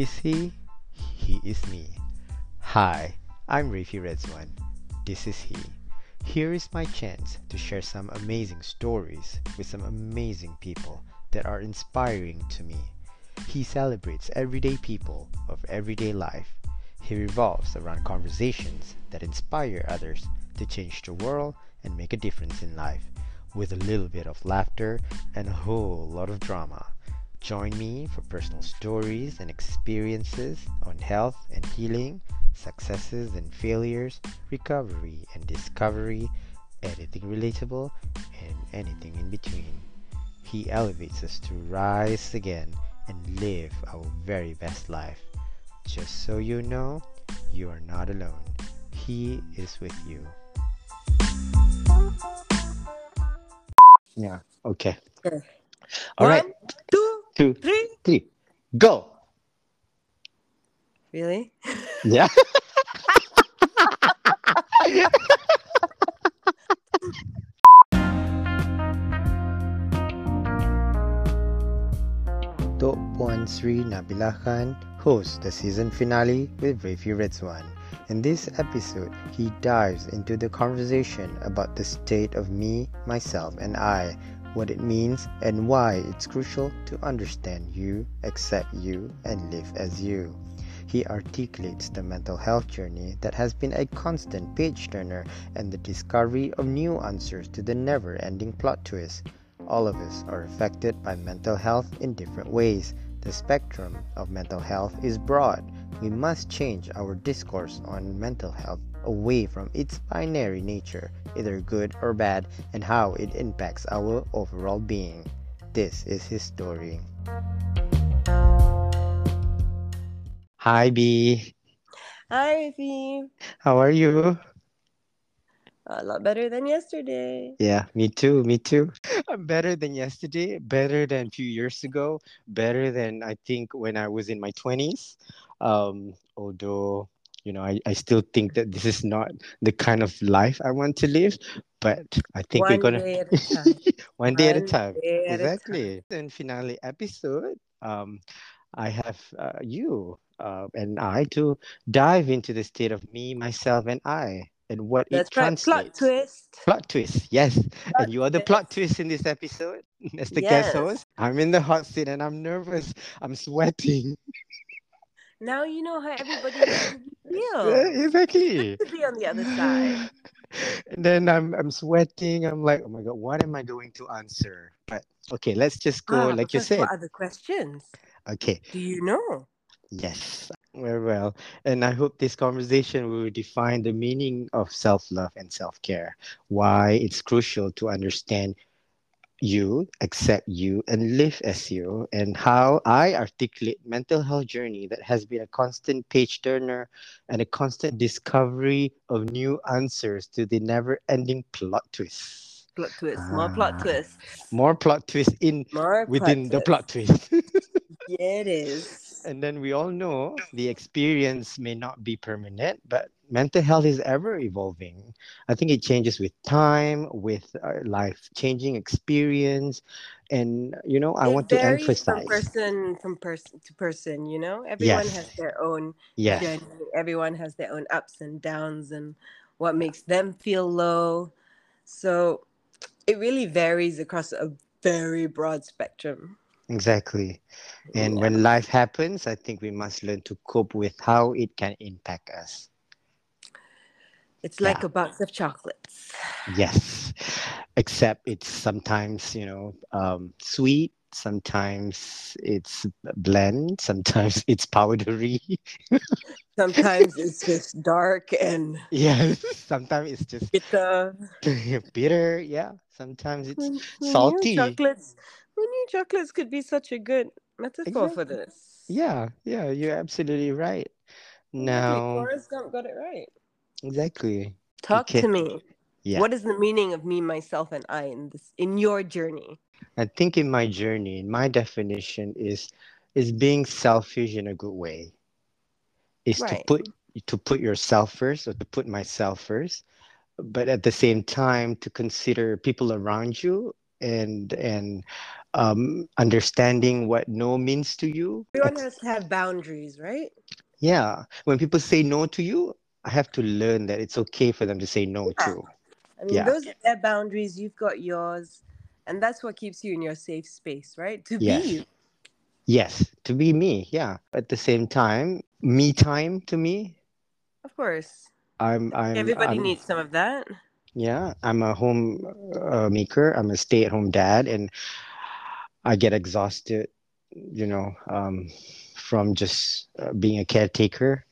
is he? He is me. Hi, I'm Refie Redzuan. This is he. Here is my chance to share some amazing stories with some amazing people that are inspiring to me. He celebrates everyday people of everyday life. He revolves around conversations that inspire others to change the world and make a difference in life with a little bit of laughter and a whole lot of drama. Join me for personal stories and experiences on health and healing, successes and failures, recovery and discovery, anything relatable, and anything in between. He elevates us to rise again and live our very best life. Just so you know, you are not alone. He is with you. Yeah, okay. Okay. All right, One, two, two, three. three, go. Really? Yeah. Tok Puan Sri Nabilah Khan hosts the season finale with Refie Redzuan. In this episode, he dives into the conversation about the state of me, myself, and I, what it means, and why it's crucial to understand you, accept you, and live as you. He articulates the mental health journey that has been a constant page turner and the discovery of new answers to the never ending plot twist. All of us are affected by mental health in different ways. The spectrum of mental health is broad. We must change our discourse on mental health away from its binary nature, either good or bad, and how it impacts our overall being. This is his story. Hi, B. Hi, Refie. How are you? A lot better than yesterday. Yeah, me too. Me too. I'm better than yesterday, better than a few years ago, better than I think when I was in my 20s. Um, although, you know, I, I still think that this is not the kind of life I want to live, but I think One we're gonna day at a time. one day at a time. at a Exactly. And finale episode, um, I have uh, you uh, and I to dive into the state of me, myself, and I, and what That's it right. translates. Plot twist. Plot twist, yes. Plot and you are the plot twist. twist in this episode as the guest host. I'm in the hot seat and I'm nervous. I'm sweating. Now you know how everybody makes you Yeah, feel. exactly. To be on the other side. and then I'm I'm sweating. I'm like, oh my god, what am I going to answer? But okay, let's just go Ah, like you said. what are the questions? Okay, Do you know? yes. Very well. And I hope this conversation will define the meaning of self-love and self-care. Why it's crucial to understand you, accept you, and live as you, and how I articulate mental health journey that has been a constant page turner and a constant discovery of new answers to the never-ending plot twists. Plot twist. More plot Ah, twists. More plot twists in More within the plot plot twist. twists. Yeah, it is. and then we all know the experience may not be permanent, but mental health is ever evolving. I think it changes with time, with uh, life changing experience. And, you know, I it want to varies from emphasize. person from person to person you know everyone has their own yes, journey everyone has their own ups and downs and what makes them feel low so it really varies across a very broad spectrum exactly. And yeah when life happens, I think we must learn to cope with how it can impact us. It's like Yeah. a box of chocolates Yes, except it's sometimes, you know, um, sweet, sometimes it's blend, sometimes it's powdery. sometimes it's just dark and Yes, sometimes it's just bitter bitter. Yeah, sometimes it's who knew salty. chocolates who knew chocolates could be such a good metaphor for this Yeah, yeah, you're absolutely right. exactly Now, forrest gump got it right exactly. talk to me Yeah. what is the meaning of me myself and i in this in your journey I think in my journey, my definition is is being selfish in a good way. Is to put to put yourself first or to put myself first, but at the same time to consider people around you and and um, understanding what no means to you. Everyone has to have boundaries, right? Yeah, when people say no to you, I have to learn that it's okay for them to say no Yeah. too. I mean, Yeah. those are their boundaries. You've got yours, and that's what keeps you in your safe space, right? To Yes. be you. Yes, to be me. Yeah. At the same time, me time to me. Of course. I'm. I'm. Everybody I'm- needs some of that. Yeah, I'm a home uh, maker. I'm a stay-at-home dad, and I get exhausted, you know, um, from just uh, being a caretaker.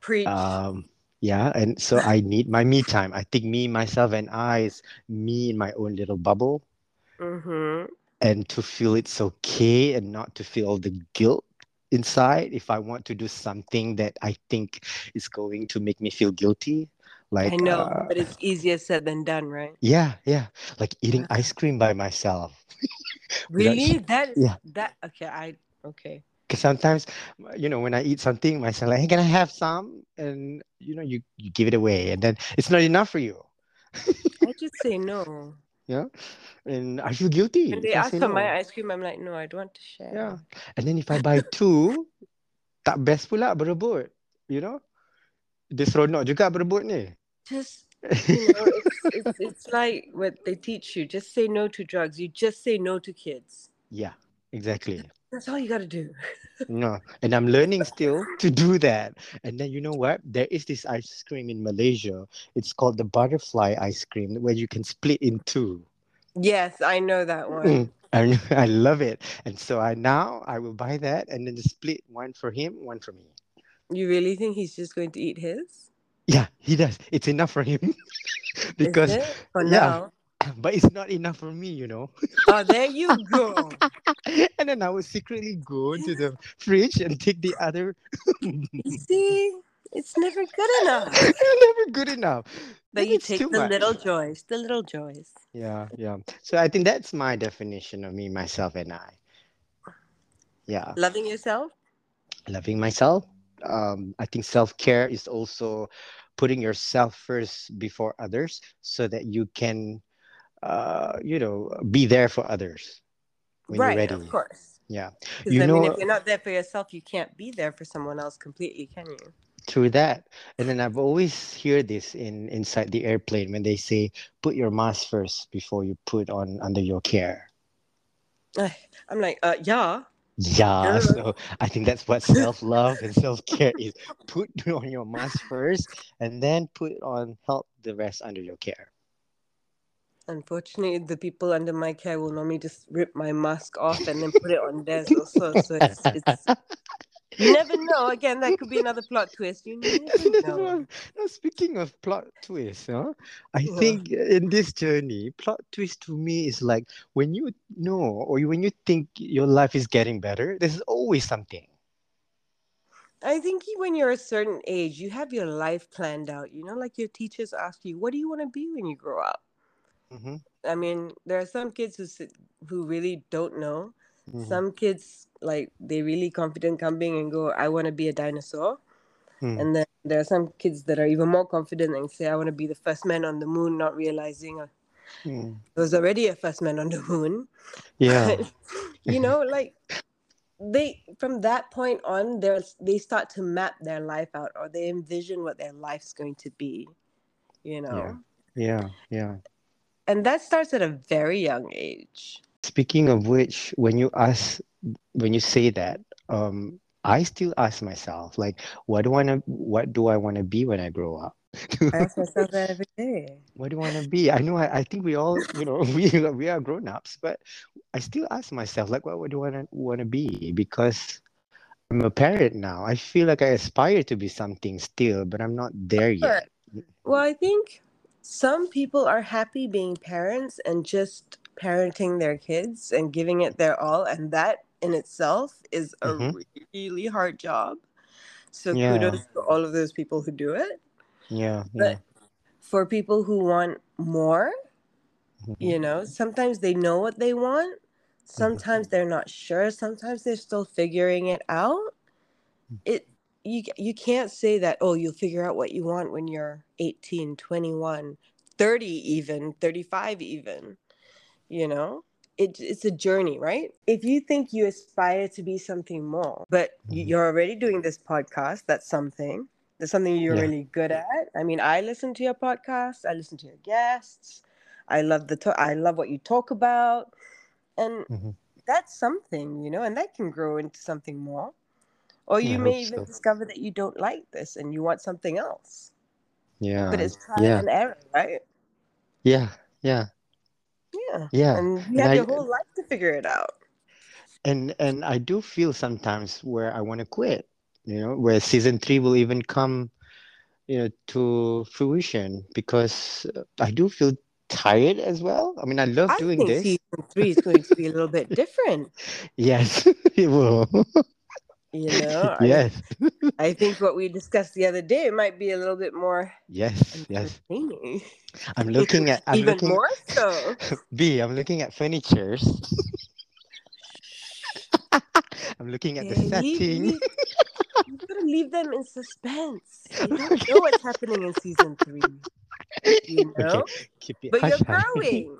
Preach. Um, yeah, and so I need my me time. I think me, myself, and I is me in my own little bubble, mm-hmm. and to feel it's okay and not to feel the guilt inside if I want to do something that I think is going to make me feel guilty. Like I know, uh, but it's easier said than done, right? yeah, yeah, like eating ice cream by myself. Really? That yeah. that okay, I okay. Because sometimes, you know, when I eat something, myself like, hey, can I have some? And you know, you you give it away, and then it's not enough for you. I just say no. Yeah and I feel guilty. When if they ask for no. my ice cream, I'm like, no, I don't want to share. Yeah. And then if I buy two, tak best pula berebut. You know? this Dia seronok juga berebut ni. Just you know, it's, it's it's like what they teach you. Just say no to drugs. You just say no to kids. yeah, exactly. That's all you gotta do. No, and I'm learning still to do that. And then you know what? There is this ice cream in Malaysia. It's called the butterfly ice cream, where you can split in two. Yes, I know that one. Mm, I I love it, and so I now I will buy that and then just split one for him, one for me. You really think he's just going to eat his? Yeah, he does. It's enough for him because? For yeah. now. but it's not enough for me, you know. Oh, there you go. and then I will secretly go into the fridge and take the other. You see, it's never good enough. Never good enough. But you it's take the much. little joys, the little joys. Yeah, yeah. So I think that's my definition of me, myself, and I. Yeah, Loving yourself. loving myself. Um, I think self care is also putting yourself first before others, so that you can, uh, you know, be there for others when right, you're ready. of course. Yeah, You I mean, know- if you're not there for yourself, you can't be there for someone else completely, can you? True that. And then I've always hear this in inside the airplane when they say put your mask first before you put on under your care. I'm like, uh, yeah. Yeah, so I think that's what self-love and self-care is. Put on your mask first and then put on help the rest under your care. Unfortunately, the people under my care will normally just rip my mask off and then put it on theirs also. So it's, it's you never know. Again, that could be another plot twist. You never know. Now, speaking of plot twist, huh? I Yeah. think in this journey, plot twist to me is like when you know or when you think your life is getting better, there's always something. I think when you're a certain age, you have your life planned out. You know, like your teachers ask you, "What do you want to be when you grow up?" Hmm I mean, there are some kids who who really don't know. Mhm. Some kids like they really confident coming and go, "I want to be a dinosaur," Mm. and then there are some kids that are even more confident and say, "I want to be the first man on the moon," not realizing uh, Mm. there was already a first man on the moon. Yeah. But, you know, like they from that point on, there's they start to map their life out or they envision what their life's going to be. You know, Yeah. Yeah. And that starts at a very young age. Speaking of which, when you ask, when you say that, um, I still ask myself, like, what do I wanna, what do I want to be when I grow up? I ask myself that every day. what do I want to be? I know, I, I think we all, you know, we we are grown ups, but I still ask myself, like, what, what do I want to wanna be? Because I'm a parent now. I feel like I aspire to be something still, but I'm not there yet. Well, I think some people are happy being parents and just parenting their kids and giving it their all, and that in itself is a Mhm. really hard job. So Yeah. kudos to all of those people who do it. Yeah, yeah. But for people who want more, Mhm. you know, sometimes they know what they want, sometimes they're not sure, sometimes they're still figuring it out. It you you can't say that oh you'll figure out what you want when you're 18, 21, 30 even, 35 even. You know? it, it's a journey, right? If you think you aspire to be something more, but Mhm. you're already doing this podcast, that's something. That's something you're Yeah. really good at. I mean, I listen to your podcast. I listen to your guests. I love the to- I love what you talk about, and Mhm. that's something, you know, and that can grow into something more. Or you may even so. discover that you don't like this and you want something else. Yeah. But it's trial yeah. and error, right? Yeah. Yeah. Yeah. Yeah. And you And have I- your whole life to figure it out. and and I do feel sometimes where I want to quit, you know, where season three will even come, you know, to fruition because uh, I do feel tired as well. I mean, I love I doing think this. season three is going to be a little bit different. Yes, it will. You know, I- Yes, I, think what we discussed the other day might be a little bit more yes, yes. I'm looking at. I'm Even looking, more so. B. I'm looking at furnitures. I'm looking at the setting. leave- You gotta leave them in suspense. You don't know what's happening in season three. You know? Okay, keep it. But you're hush, hush. growing.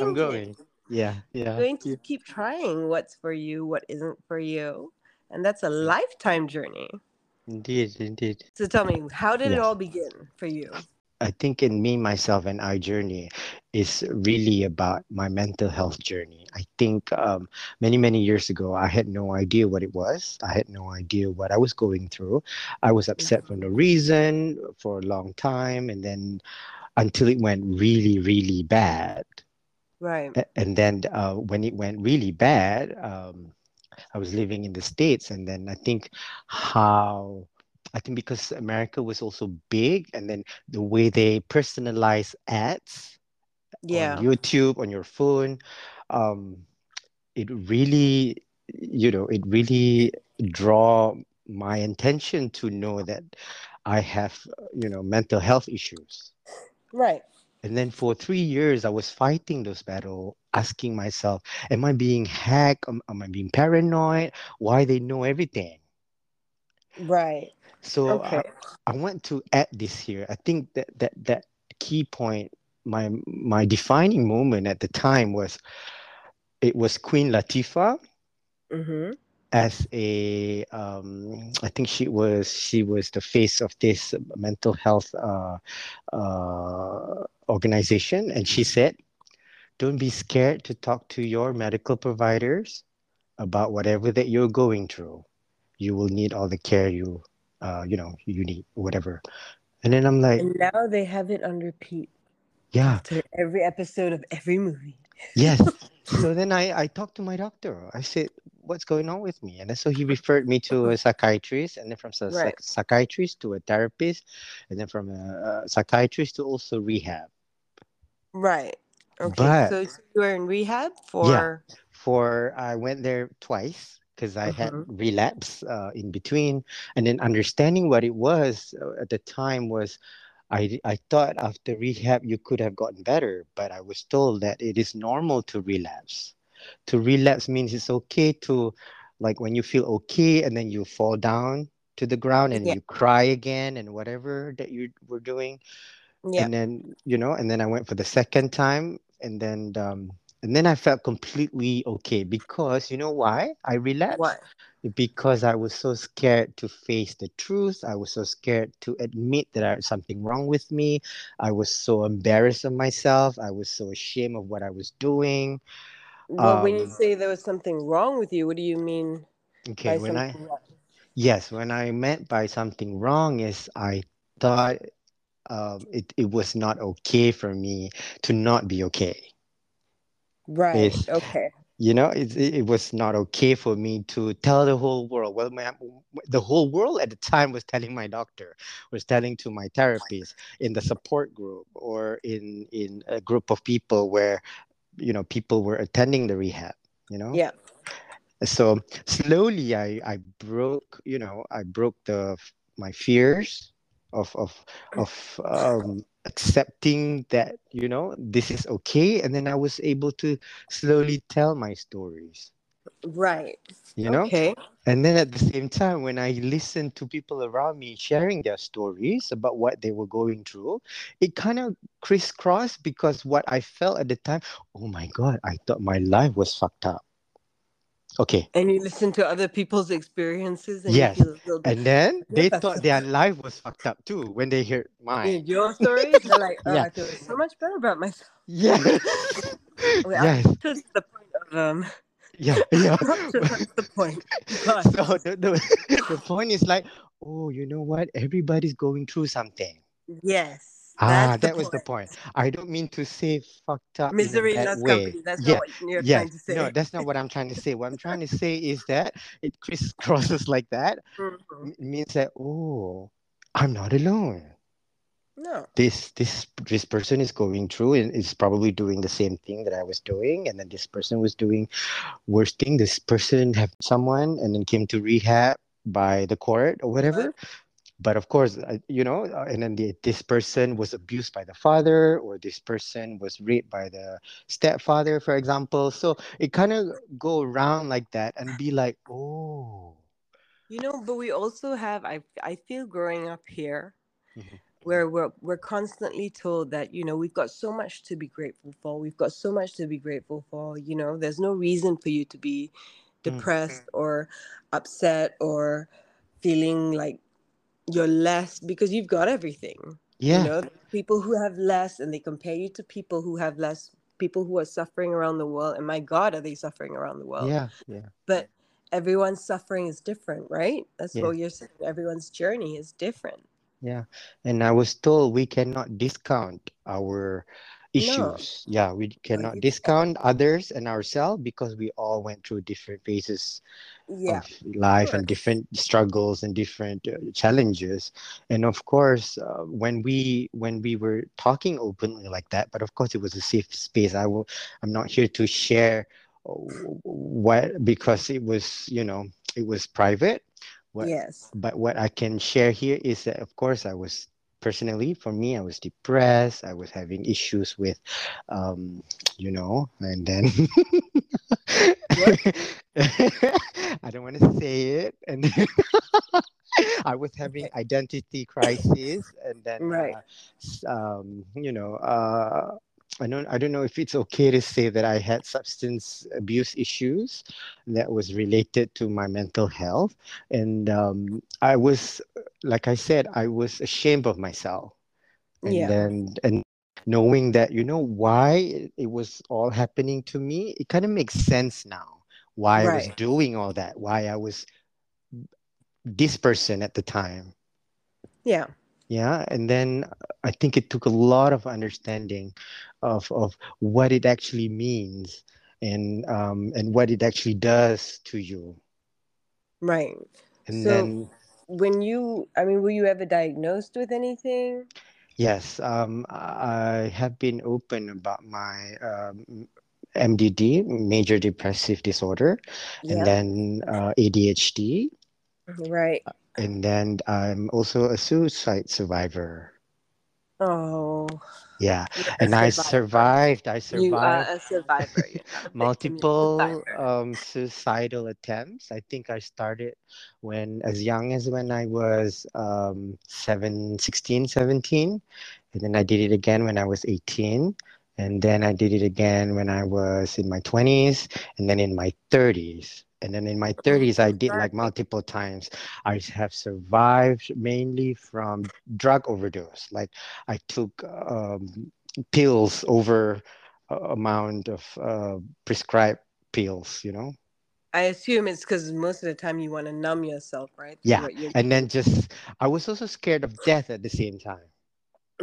I'm changing. going. Yeah, yeah. going to yeah. keep trying what's for you, what isn't for you. And that's a lifetime journey. Indeed, indeed. So tell me, how did it all begin for you? I think in me, myself, and our journey is really about my mental health journey. I think um, many, many years ago, I had no idea what it was. I had no idea what I was going through. I was upset for no reason for a long time, and then until it went really, really bad. Right. And then uh, when it went really bad, um, I was living in the States, and then I think how I think because America was also big, and then the way they personalize ads Yeah. on YouTube on your phone, um, it really, you know, it really draw my attention to know that I have, you know, mental health issues. Right. And then for three years, I was fighting those battles, asking myself, am I being hacked? Am, am I being paranoid? Why they know everything? Right. So Okay. I, I want to add this here. I think that that that key point, my my defining moment at the time was it was Queen Latifah Mm-hmm. As a um, I think she was she was the face of this mental health uh, uh, organization, and she said, "Don't be scared to talk to your medical providers about whatever that you're going through. You will need all the care you uh, you know you need, whatever." And then I'm like, And now they have it on repeat "Yeah, to every episode of every movie. Yes. So then I, I talked to my doctor. I said, what's going on with me? And then so he referred me to a psychiatrist, and then from a Right. psych- psychiatrist to a therapist, and then from a, a psychiatrist to also rehab. Right. Okay. But- so you were in rehab for Yeah, For I went there twice because I had Mhm. relapse uh, in between, and then understanding what it was uh, at the time was. I, I thought after rehab you could have gotten better, but I was told that it is normal to relapse. To relapse means it's okay to, like, when you feel okay and then you fall down to the ground and Yeah. you cry again and whatever that you were doing. yeah. And then, you know, and then I went for the second time and then, um, and then I felt completely okay because you know why I relapsed? What? because I was so scared to face the truth. I was so scared to admit that I had something wrong with me. I was so embarrassed of myself. I was so ashamed of what I was doing. Well, when you Um, say there was something wrong with you, what do you mean Okay, when I wrong? yes, when I meant by something wrong is I thought um, it it was not okay for me to not be okay. Right. Okay. you know it, it it was not okay for me to tell the whole world well my, the whole world at the time was telling my doctor was telling to my therapist in the support group or in in a group of people where you know people were attending the rehab you know Yeah. so slowly i i broke you know i broke the my fears of of of um accepting that you know this is okay and then i was able to slowly tell my stories Right. you know Okay. And then at the same time, when I listened to people around me sharing their stories about what they were going through, it kind of crisscrossed because what I felt at the time, oh my God, I thought my life was fucked up. Okay. And you listen to other people's experiences and Yes. you feel, feel And then they thought their life was fucked up too when they heard mine. your stories. They're like, oh, Yeah. I feel so much better about myself. Yes. Wait, yes. That's the point of um. Yeah. Yeah. That's the point. But so the, the, the point is like, oh, you know what? Everybody's going through something. yes, Ah, the that was the point. I don't mean to say fucked up Misery loves way. company. That's yeah, not what you're yeah. trying to say. No, that's not what I'm trying to say. What I'm trying to say is that it crisscrosses like that. Mhm. m- means that oh, I'm not alone. No. This this this person is going through and is probably doing the same thing that I was doing, and then this person was doing worse thing. This person have someone and then came to rehab by the court or whatever. But of course, uh, you know, uh, and then the, this person was abused by the father, or this person was raped by the stepfather, for example. So it kind of go around like that and be like, oh, You know, but we also have I I feel growing up here Mhm. where we're we're constantly told that, you know, we've got so much to be grateful for. We've got so much to be grateful for, you know, there's no reason for you to be Mm. depressed or upset or feeling like you're less because you've got everything. yeah, You know, people who have less and they compare you to people who have less, people who are suffering around the world. And my God, are they suffering around the world? yeah, yeah. But everyone's suffering is different, right? That's Yeah. what you're saying. Everyone's journey is different. Yeah, and I was told we cannot discount our No. issues. Yeah, we cannot discount others and ourselves because we all went through different phases Yeah. of life and different struggles and different uh, challenges. And of course, uh, when we when we were talking openly like that, but of course it was a safe space. I will. I'm not here to share uh, what because it was you know it was private. What Yes. but what I can share here is that, of course, I was personally, for me, I was depressed. I was having issues with, um, you know, and then I don't want to say it. And then I was having identity crisis, and then, Right. uh, um, you know, uh, I don't, I don't know if it's okay to say that I had substance abuse issues that was related to my mental health and um, I was, like I said, I was ashamed of myself, and Yeah. then and knowing that you know why it, it was all happening to me, it kind of makes sense now why I was doing all that, why I was this person at the time. Yeah. Yeah, and then I think it took a lot of understanding of of what it actually means and um and what it actually does to you. Right. And So- then When you, I mean, were you ever diagnosed with anything? Yes, um, I have been open about my um, MDD, major depressive disorder, and then uh, ADHD, Right. and then I'm also a suicide survivor. Oh. Yeah, you're and I survived. I survived. You're a victim, you're multiple survivor. um, suicidal attempts. I think I started when as young as when I was um, 7, 16, 17. And then I did it again when I was 18. And then I did it again when I was in my 20s and then in my 30s. And then in my 30s, I did like multiple times. I have survived mainly from drug overdose. Like I took um, pills over amount of uh, prescribed pills, you know? I assume it's because most of the time you want to numb yourself, right? Yeah, And then just, I was also scared of death at the same time.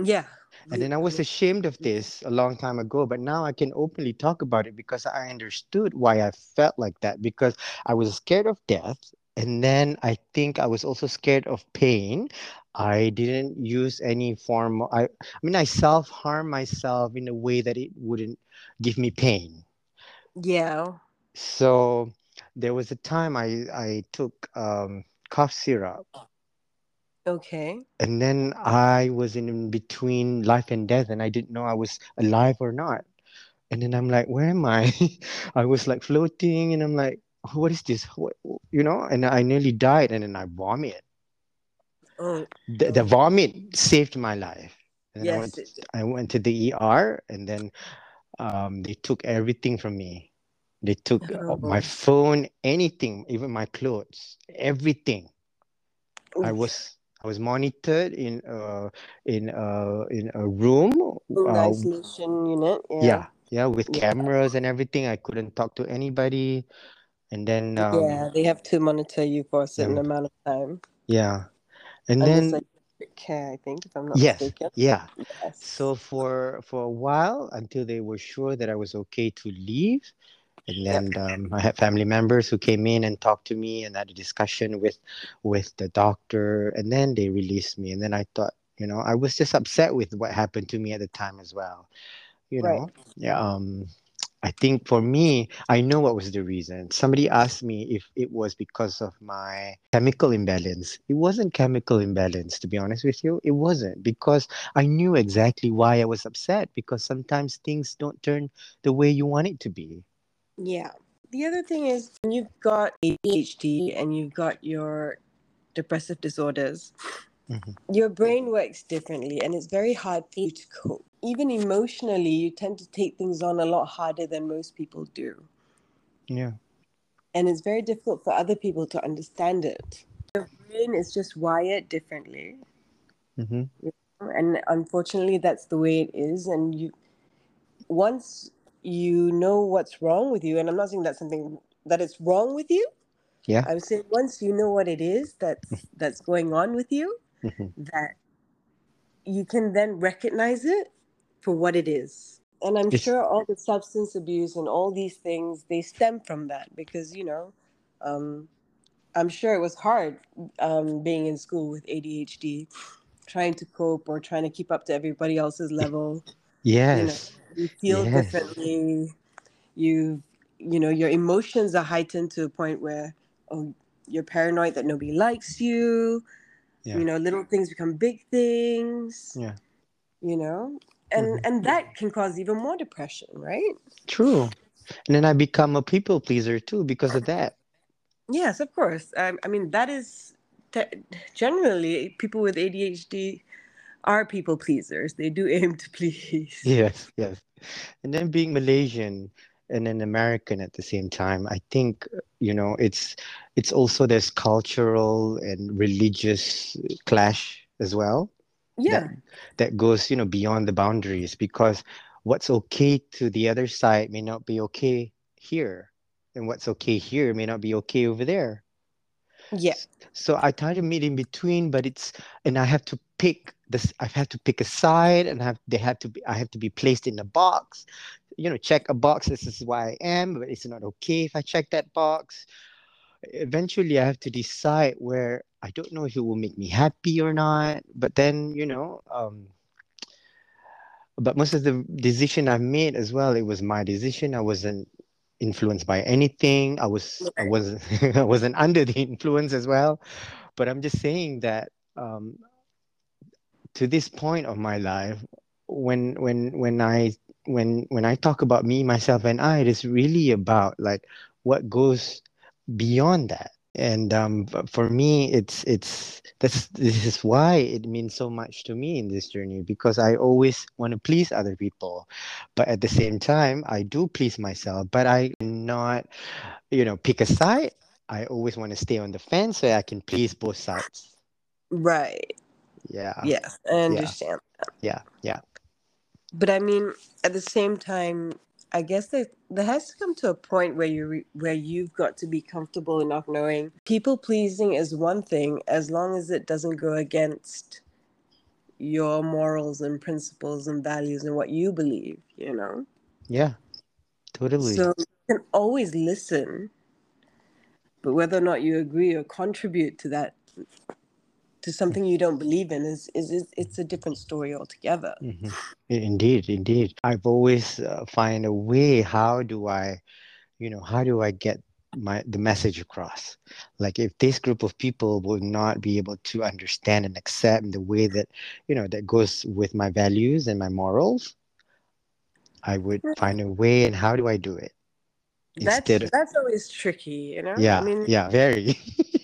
Yeah. And then I was ashamed of this a long time ago, but now I can openly talk about it because I understood why I felt like that because I was scared of death. And then I think I was also scared of pain. I didn't use any form I I mean I self-harm myself in a way that it wouldn't give me pain. Yeah. So there was a time I I took um, cough syrup Okay. and then I was in between life and death, and I didn't know I was alive or not. And then I'm like, where am I? I was like floating, and I'm like, what is this? What, you know, and I nearly died, and then I vomit. Oh, The, the vomit saved my life. And then I yes. went, it- I went to the ER, and then um, they took everything from me. They took uh, my Oh. phone, anything, even my clothes, everything. I was I was monitored in uh in uh in a room. In Uh, isolation unit. Yeah. yeah, yeah, with Yeah. cameras and everything. I couldn't talk to anybody, and then um, Yeah, they have to monitor you for a certain Yeah. amount of time. yeah, and then psychiatric care, I think, if I'm not yes, mistaken. yeah. Yes. So for for a while until they were sure that I was okay to leave, and then um, I had family members who came in and talked to me and had a discussion with with the doctor, and then they released me. And then I thought, you know, I was just upset with what happened to me at the time as well. You Right. know, yeah. Um, I think for me, I know what was the reason. Somebody asked me if it was because of my chemical imbalance. It wasn't chemical imbalance, to be honest with you. It wasn't because I knew exactly why I was upset because sometimes things don't turn the way you want it to be. Yeah. The other thing is when you've got ADHD and you've got your depressive disorders, Mhm. your brain works differently and it's very hard for you to cope. Even emotionally, you tend to take things on a lot harder than most people do. Yeah. And it's very difficult for other people to understand it. Your brain is just wired differently. hmm and unfortunately that's the way it is and you once you know what's wrong with you and i'm not saying that's something that it's wrong with you. Yeah. i'm saying once you know what it is that's that's going on with you hmm that you can then recognize it for what it is. And i'm It's- sure all the substance abuse and all these things they stem from that because you know um, i'm sure it was hard um, being in school with adhd trying to cope or trying to keep up to everybody else's level Yes. you feel Yes. differently you you know your emotions are heightened to a point where oh you're paranoid that nobody likes you Yeah. you know little things become big things Yeah. you know and Mhm. and that can cause even more depression right True. And then I become a people pleaser too because of that. yes of course i, I mean that is te- generally people with adhd are people pleasers they do aim to please Yes, yes. And then being Malaysian and an American at the same time, I think, you know, it's it's also this cultural and religious clash as well yeah that goes, you know, beyond the boundaries because what's okay to the other side may not be okay here. And what's okay here may not be okay over there. Yeah So I try to meet in between, but it's and I have to pick this. I have to pick a side, and have they have to be. I have to be placed in a box. You know, check a box. This is why I am, but it's not okay if I check that box. Eventually, I have to decide where I don't know if it will make me happy or not. But then, you know, um, but most of the decision I made as well, it was my decision. I wasn't influenced by anything. I was I wasn't I wasn't under the influence as well. But I'm just saying that um, to this point of my life, when when when I when when I talk about me, myself, and I, it is really about like what goes beyond that. And um, for me, it's it's that's this is why it means so much to me in this journey because I always want to please other people, but at the same time, I do please myself. But I not, you know, pick a side. I always want to stay on the fence so I can please both sides. right Yeah, yes i understand yeah, yeah. But I mean, at the same time, I guess that there has to come to a point where you re- where you've got to be comfortable enough knowing people pleasing is one thing as long as it doesn't go against your morals and principles and values and what you believe. You know, Yeah, totally. so you can always listen, but whether or not you agree or contribute to that to something you don't believe in is is, is it's a different story altogether. Mhm. Indeed, indeed. I've always uh, find a way. How do I, you know, how do I get my the message across? Like if this group of people will not be able to understand and accept in the way that, you know, that goes with my values and my morals, I would find a way. And how do I do it? That's instead that's always tricky, you know. yeah I mean, yeah very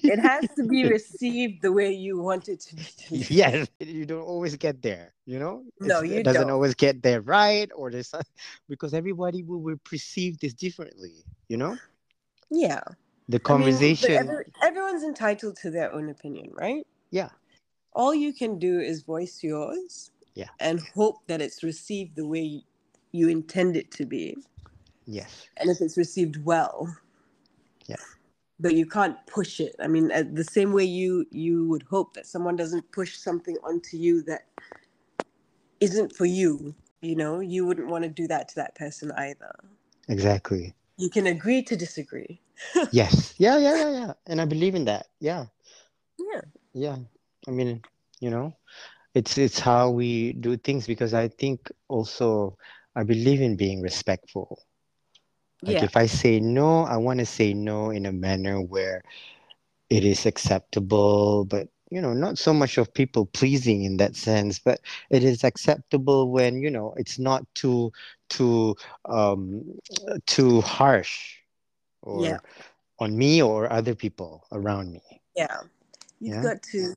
it has to be received the way you want it to be. yes you don't always get there you know No, It's- you it doesn't don't. always get there right or there's because everybody will, will perceive this differently you know Yeah. the I mean, conversation every, everyone's entitled to their own opinion, right? yeah All you can do is voice yours. Yeah. And hope that it's received the way you intend it to be, yes and if it's received well. Yeah. But you can't push it. I mean, uh, the same way you you would hope that someone doesn't push something onto you that isn't for you. You know, you wouldn't want to do that to that person either. exactly You can agree to disagree. yes yeah yeah yeah yeah and i believe in that yeah Yeah. yeah i mean you know it's it's how we do things because i think also i believe in being respectful like yeah. if i say no i want to say no in a manner where it is acceptable but you know not so much of people pleasing in that sense but it is acceptable when you know it's not too too um too harsh or Yeah. on me or other people around me Yeah. You've Yeah. got to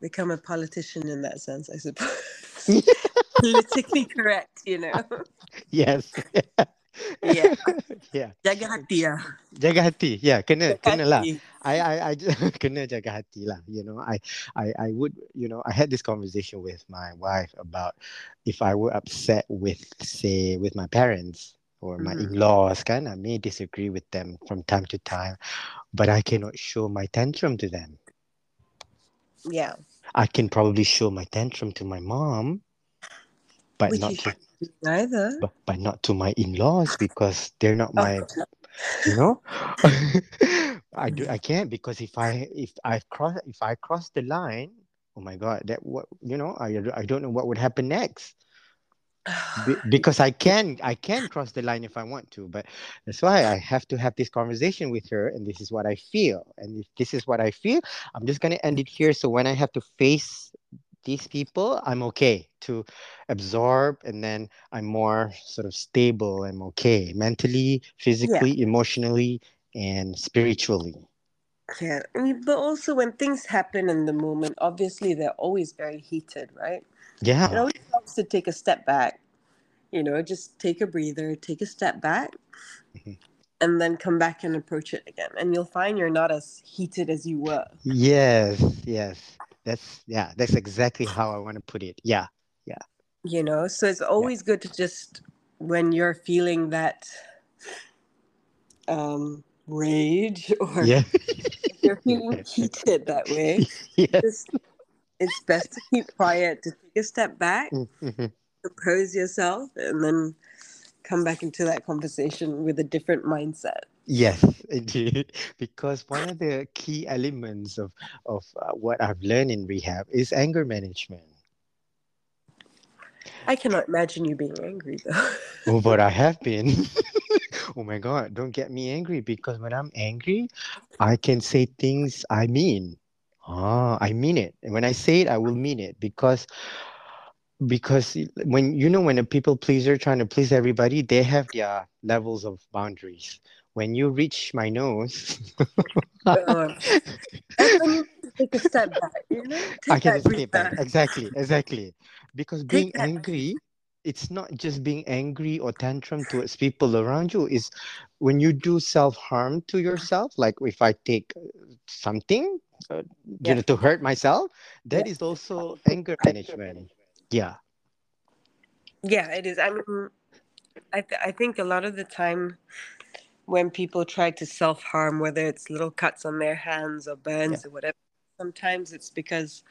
become a politician in that sense, I suppose. Politically correct, you know. yes Yeah. yeah Jaga hati ya. jaga hati yeah kena kena lah I I I kena jaga hati lah. You know, I I I would you know I had this conversation with my wife about if I were upset with say with my parents or my Mhm. in-laws, kan, I may disagree with them from time to time, but I cannot show my tantrum to them. Yeah. I can probably show my tantrum to my mom, but Which not to shouldn't do either. but, but not to my in-laws because they're not my you know? I do i can't because if i if i cross if i cross the line oh my god that what you know i i don't know what would happen next. Be- because i can i can cross the line if i want to but that's why i have to have this conversation with her and this is what i feel. And if this is what i feel i'm just going to end it here. So when i have to face these people i'm okay to absorb and then i'm more sort of stable i'm okay mentally physically emotionally and spiritually Yeah. I mean, but also when things happen in the moment, obviously they're always very heated, right? Yeah. It always helps to take a step back. You know, just take a breather, take a step back, Mhm. and then come back and approach it again. And you'll find you're not as heated as you were. yes yes that's yeah that's exactly how i want to put it. Yeah yeah. You know so it's always good to just when you're feeling that um rage or yeah. you're feeling heated that way yes just it's best to keep quiet to take a step back Mhm. compose yourself and then come back into that conversation with a different mindset Yes, indeed. Because one of the key elements of of uh, what I've learned in rehab is anger management. i cannot imagine you being angry though Oh, but I have been. oh my God! Don't get me angry because when I'm angry, I can say things I mean. Ah, I mean it. And when I say it, I will mean it because because when you know when a people pleaser trying to please everybody, they have their levels of boundaries. When you reach my nose. Uh, that's when you need to take a step back you know take I can just take that. Exactly, exactly. Because being angry, it's not just being angry or tantrum towards people around you. Is when you do self harm to yourself. Like if I take uh, something, uh, you know, to hurt myself, that Yeah. is also anger management. Yeah, Yeah, it is. I mean, I th- I think a lot of the time when people try to self harm, whether it's little cuts on their hands or burns or whatever, sometimes it's because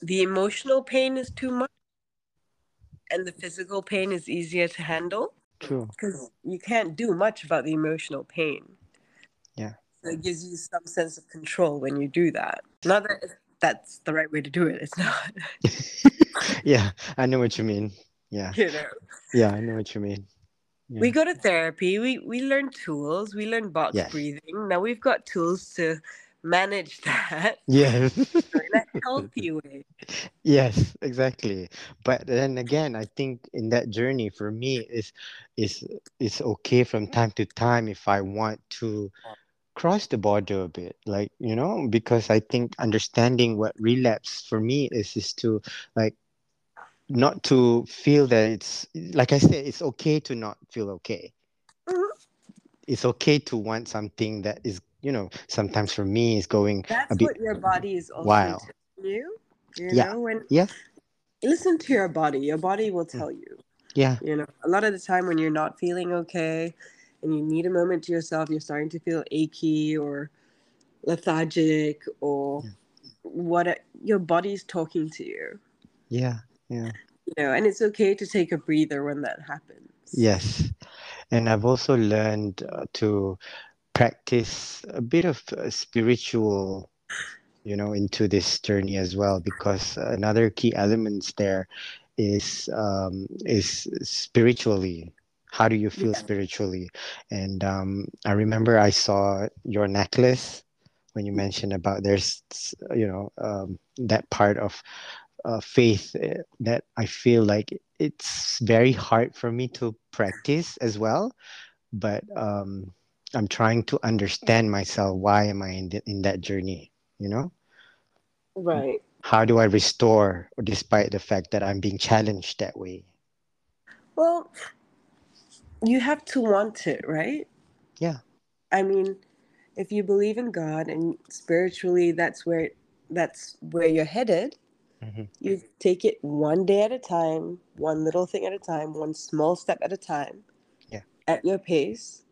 the emotional pain is too much, and the physical pain is easier to handle true. because you can't do much about the emotional pain. Yeah. So it gives you some sense of control when you do that. Not that that's the right way to do it. It's not. yeah, I know what you mean. Yeah, You know. yeah, I know what you mean. Yeah. We go to therapy. We we learn tools. We learn box Yes. breathing. Now we've got tools to manage that Yes. in a healthy way. Yes, exactly. But then again, I think in that journey for me is is it's okay from time to time if I want to cross the border a bit. Like, you know, because I think understanding what relapse for me is is to like not to feel that it's like I said, it's okay to not feel okay. Mhm. It's okay to want something that is, you know, sometimes for me is going That's a bit what your body is also Wow. telling you. You Yeah. know, when yeah, listen to your body, your body will Mm. tell you. yeah, You know, a lot of the time when you're not feeling okay and you need a moment to yourself, you're starting to feel achy or lethargic or Yeah. what your body's talking to you. yeah, yeah. You know, and it's okay to take a breather when that happens. Yes. And I've also learned uh, to practice a bit of uh, spiritual, you know, into this journey as well, because another key elements there is um, is spiritually. How do you feel Yeah. spiritually? And um, I remember I saw your necklace when you mentioned about there's, you know, um, that part of uh, faith uh, that I feel like it's very hard for me to practice as well. But um, I'm trying to understand myself. Why am I in, the, in that journey? You know, Right. how do I restore despite the fact that I'm being challenged that way? Well, you have to want it, right? Yeah. I mean, if you believe in God and spiritually that's where that's where you're headed, Mhm. you take it one day at a time, one little thing at a time, one small step at a time. Yeah. At your pace.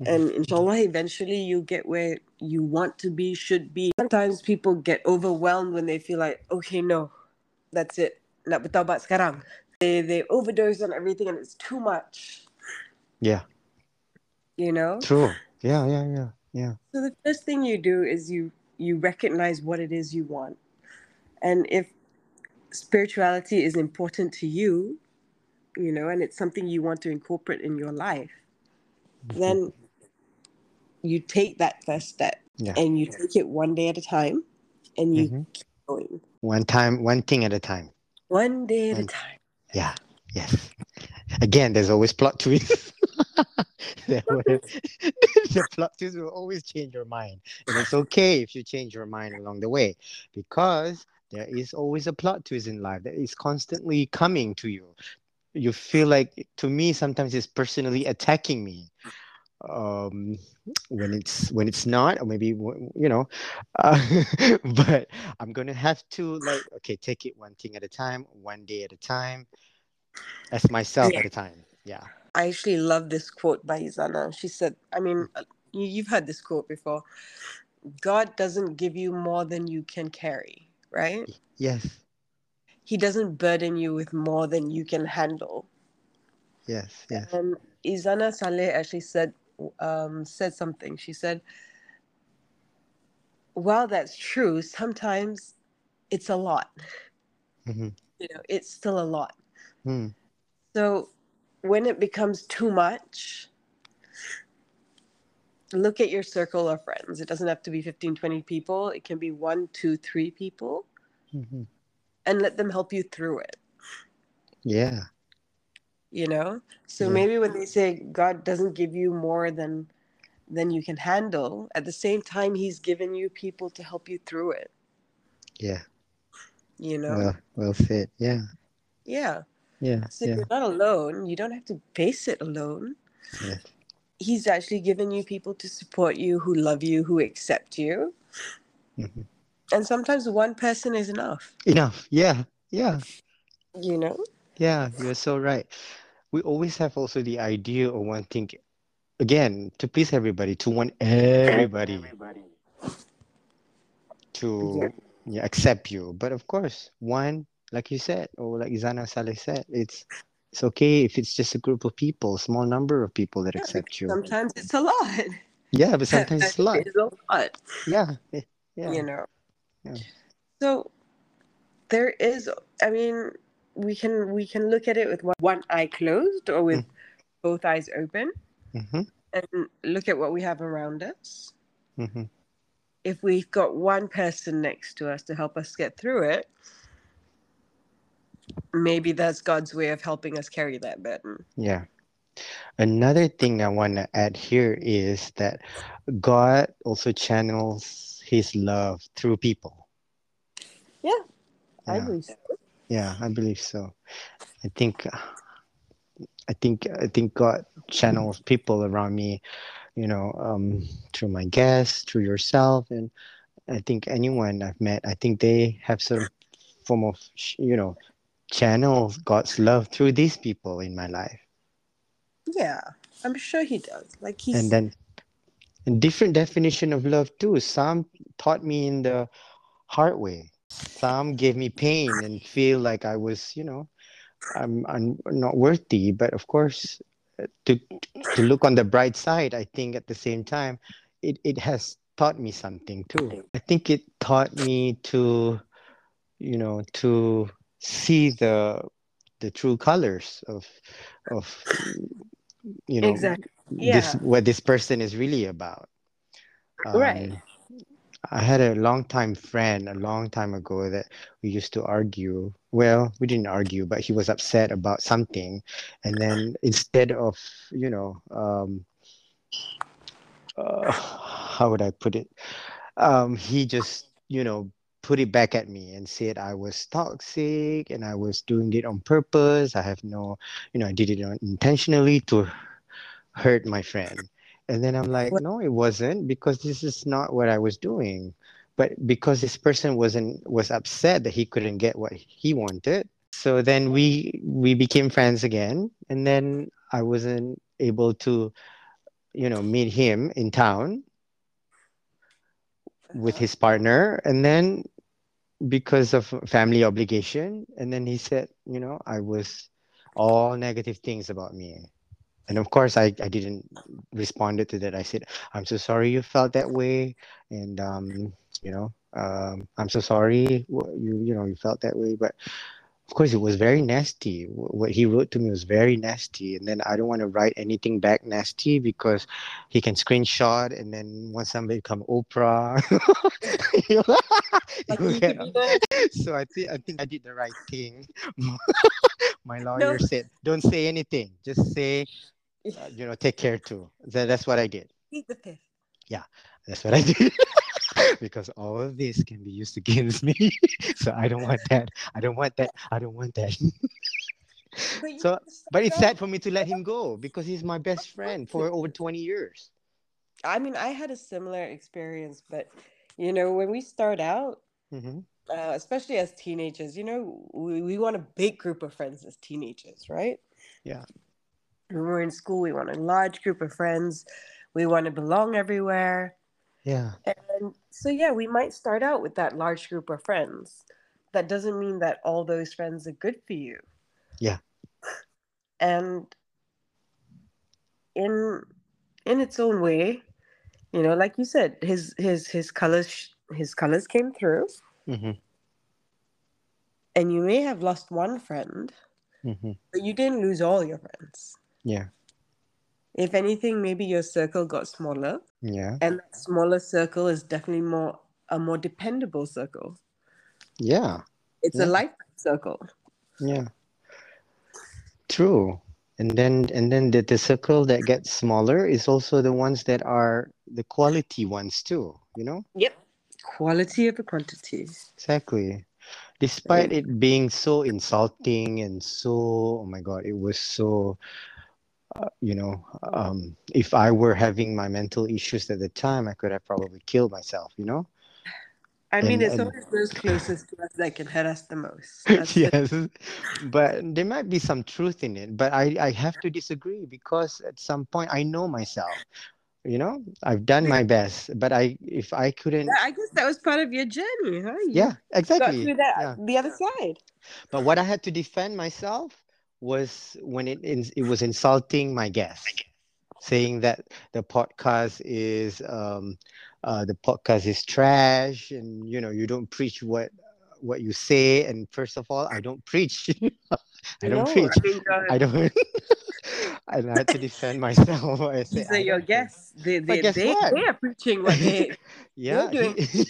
Mhm. And inshallah eventually you get where you want to be, should be. Sometimes people get overwhelmed when they feel like, okay, no, that's it. Nak sekarang. They they overdose on everything and it's too much. Yeah, You know? true. Yeah, yeah, yeah, yeah. So the first thing you do is you you recognize what it is you want. And if spirituality is important to you, you know, and it's something you want to incorporate in your life, then you take that first step Yeah. and you take it one day at a time and you Mhm. keep going. One time, one thing at a time. One day at a time. Yeah. Yes. Again, there's always plot twists. The plot twist will always change your mind, and it's okay if you change your mind along the way, because there is always a plot twist in life that is constantly coming to you. You feel like, to me, sometimes it's personally attacking me. Um, when it's when it's not, or maybe you know, uh, but I'm gonna have to like, okay, take it one thing at a time, one day at a time, as myself Yeah. at a time. Yeah. I actually love this quote by Izana. She said, I mean, uh, you, you've heard this quote before God doesn't give you more than you can carry, right? Yes. He doesn't burden you with more than you can handle. Yes. Yes. And Izana Saleh actually said um, said something. She said, "While that's true, sometimes it's a lot. hmm You know, it's still a lot. Mm. So when it becomes too much." Look at your circle of friends. It doesn't have to be 15, 20 people. It can be one, two, three people, hmm and let them help you through it. Yeah. you know so Yeah. maybe when they say god doesn't give you more than than you can handle at the same time he's given you people to help you through it Yeah. you know Well, well said. Yeah. yeah Yeah. so Yeah. you're not alone you don't have to face it alone Yes. He's actually given you people to support you who love you who accept you Mhm. and sometimes one person is enough Enough. Yeah. Yeah. you know Yeah. You're so right. We always have also the idea of wanting, again, to please everybody, to want everybody to yeah, accept you. But of course, one, like you said, or like Izana Saleh said, it's it's okay if it's just a group of people, small number of people that Yeah, accept you. sometimes it's a lot Yeah, but sometimes it's a lot. it's a lot Yeah. eh, Yeah. you know Yeah. so there is i mean we can we can look at it with one, one eye closed or with both eyes open Mm-hmm. and look at what we have around us Mm-hmm. if we've got one person next to us to help us get through it, maybe that's God's way of helping us carry that burden. Yeah. Another thing I want to add here is that God also channels his love through people. Yeah, I believe so. Yeah, I believe so. I think I think I think God channels people around me, you know, um, through my guests, through yourself, and I think anyone I've met, I think they have some form of, you know, channel God's love through these people in my life. Yeah, I'm sure he does. Like he's and then a different definition of love too some taught me in the hard way some gave me pain and feel like i was you know i'm, I'm not worthy but of course uh, to to look on the bright side i think at the same time it, it has taught me something too i think it taught me to you know to see the the true colors of of you know exactly. this Yeah. what this person is really about. Right. Um, I had a long time friend a long time ago that we used to argue. Well, we didn't argue, but he was upset about something, and then instead of you know, um, uh, how would I put it? Um, he just you know put it back at me and said I was toxic and I was doing it on purpose. I have no, you know, I did it intentionally to hurt my friend. And then I'm like, no, it wasn't because this is not what I was doing. But because this person wasn't was upset that he couldn't get what he wanted. So then we we became friends again. And then I wasn't able to, you know, meet him in town with his partner. And then because of family obligation, and then he said, you know, I was all negative things about me and of course I, I didn't responded to that i said i'm so sorry you felt that way and um you know um i'm so sorry you you know you felt that way but of course it was very nasty what he wrote to me was very nasty and then i don't want to write anything back nasty because he can screenshot and then once somebody become oprah you know, you will he get could be the- so I think I think I did the right thing. My lawyer No. said, "Don't say anything. Just say, uh, you know, take care too." That, that's what I did. Fifth. That's what I did. because all of this can be used against me. so I don't want that. I don't want that. I don't want that. But So- but it's sad for me to let him go because he's my best friend for over 20 years. I mean, I had a similar experience, but you know, when we start out, hmm uh, especially as teenagers, you know, we, we want a big group of friends as teenagers, right? Yeah. When we're in school, we want a large group of friends. We want to belong everywhere. Yeah. And so, yeah, we might start out with that large group of friends. That doesn't mean that all those friends are good for you. Yeah. And in in its own way, you know, like you said, his his his colors his colors came through, hmm and you may have lost one friend, hmm but you didn't lose all your friends. Yeah. If anything, maybe your circle got smaller, Yeah. and that smaller circle is definitely more a more dependable circle. Yeah. It's Yeah. a life circle. Yeah. True. And then and then the, the circle that gets smaller is also the ones that are the quality ones too, you know? Yep. Quality over quantity. Exactly. Despite it being so insulting and so, oh my God, it was so, uh, you know, um, if I were having my mental issues at the time, I could have probably killed myself, you know? I mean, And- it's and- always those closest to us that can hurt us the most. That's yes but there might be some truth in it but i i have to disagree because at some point i know myself you know i've done my best but i if i couldn't Yeah, I guess that was part of your journey, huh? You yeah got exactly through that yeah. the other side. but what i had to defend myself was when it ins- it was insulting my guest saying that the podcast is um uh the podcast is trash and you know you don't preach what what you say and first of all i don't preach i don't no, preach I mean, uh, I don't. and I had to defend myself. I said, These are "I your don't guests. they, they, guess they, they are preaching what they, Yeah, doing- he-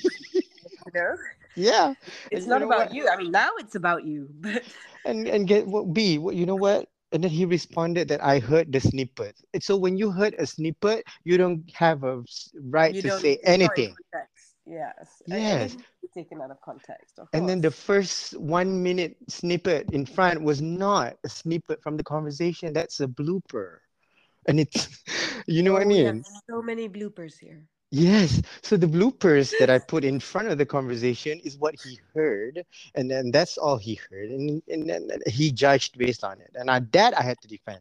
you know. yeah, It's you not know about what? you. I mean, now it's about you. But and and get what B. What you know what? And then he responded that I heard the snippet. And so when you heard a snippet, you don't have a right you to say it's not in anything. Yes. Yes. Taken out of context. Of And then the first one minute snippet in front was not a snippet from the conversation. That's a blooper. And it's, you know what I Oh, we have mean? so many bloopers here. Yes. So the bloopers that I put in front of the conversation is what he heard. And then that's all he heard. And, and then he judged based on it. And I, that I had to defend.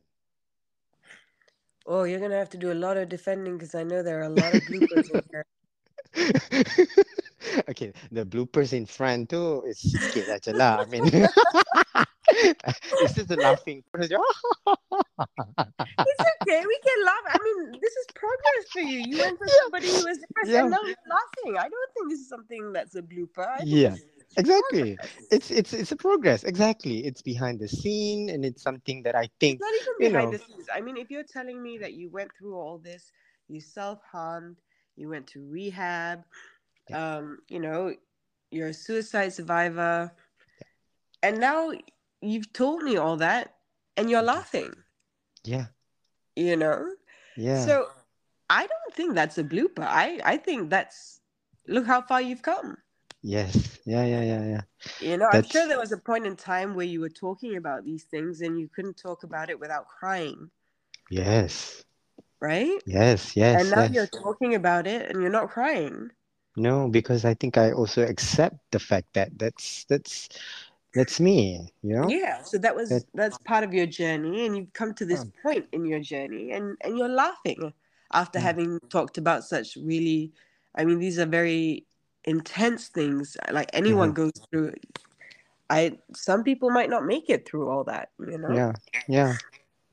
Oh, you're gonna have to do a lot of defending because I know there are a lot of bloopers in here. okay, the bloopers in front too is sikit aja lah. I mean, it's is the laughing. It's okay. We can laugh. I mean, this is progress for you. You went from somebody who was depressed Yeah. and now you're laughing. I don't think this is something that's a blooper. Yeah, exactly. progress. It's it's it's a progress. Exactly. It's behind the scene, and it's something that I think. It's not even behind know. the scenes. I mean, if you're telling me that you went through all this, you self harmed, you went to rehab, um, you know, you're a suicide survivor, and now you've told me all that, and you're laughing. Yeah, You know, yeah, so I don't think that's a blooper. I I think that's look how far you've come. yes, yeah, yeah, yeah, yeah. You know, I'm sure there was a point in time where you were talking about these things and you couldn't talk about it without crying, Yes, right? yes, yes, and now yes. you're talking about it and you're not crying. No, because I think I also accept the fact that that's that's that's me. You know. Yeah. So that was That- that's part of your journey and you've come to this Um, point in your journey and and you're laughing after Mm. having talked about such really I mean these are very intense things like anyone Mm-hmm. goes through I some people might not make it through all that, you know. Yeah, yeah,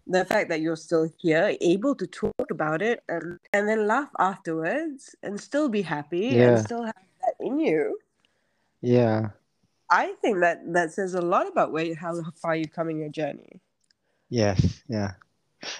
the fact that you're still here, able to talk about it and, and then laugh afterwards and still be happy Yeah. and still have that in you. yeah. I think that that says a lot about where how far you've come in your journey. Yes, yeah.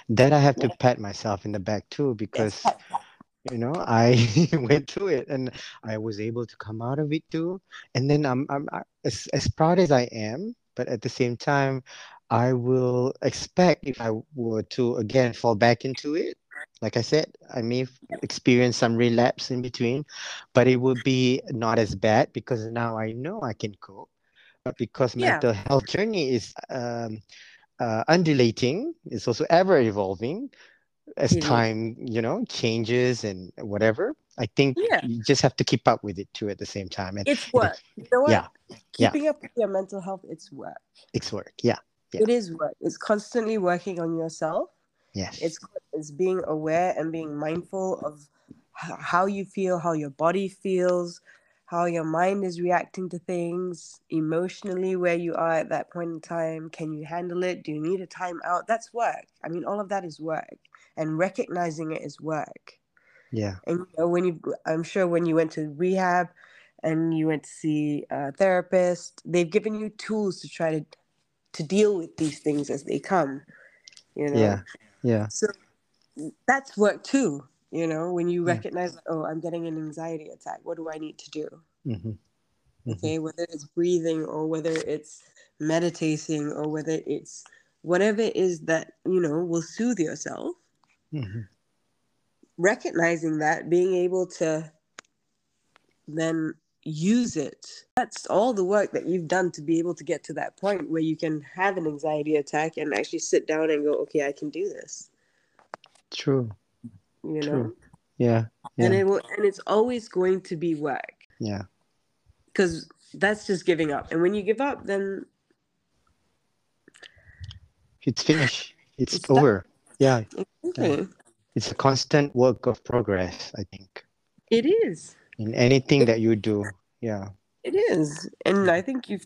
That I have to pat myself in the back too because Yes. you know I went through it and I was able to come out of it too. And then I'm I'm I- as as proud as I am, but at the same time, I will expect if I were to again fall back into it. Like I said, I may experience some relapse in between, but it would be not as bad because now I know I can cope. But because Yeah. mental health journey is um, uh, undulating, it's also ever evolving as is. time, you know, changes and whatever. I think Yeah. you just have to keep up with it too at the same time. And It's work. You know what? yeah, yeah. Keeping up with your mental health, it's work. it's work. Yeah. Yeah. It is work. It's constantly working on yourself. Yes. It's it's being aware and being mindful of how you feel, how your body feels, how your mind is reacting to things emotionally, where you are at that point in time. Can you handle it? Do you need a time out? That's work. I mean, all of that is work, and recognizing it is work. yeah. And you know, when you, I'm sure when you went to rehab and you went to see a therapist, they've given you tools to try to to deal with these things as they come. You know. Yeah. Yeah. So that's work too. You know, when you Yeah. recognize, oh, I'm getting an anxiety attack. What do I need to do? hmm Okay, whether it's breathing or whether it's meditating or whether it's whatever it is that you know will soothe yourself. hmm Recognizing that, being able to then use it. That's all the work that you've done to be able to get to that point where you can have an anxiety attack and actually sit down and go, okay, I can do this. True. You know. True. Yeah. and it will and it's always going to be work Yeah. because that's just giving up and when you give up then It's finished. It's, It's over. Yeah. okay, It's a constant work of progress, I think, it is in anything that you do. Yeah. it is and i think you've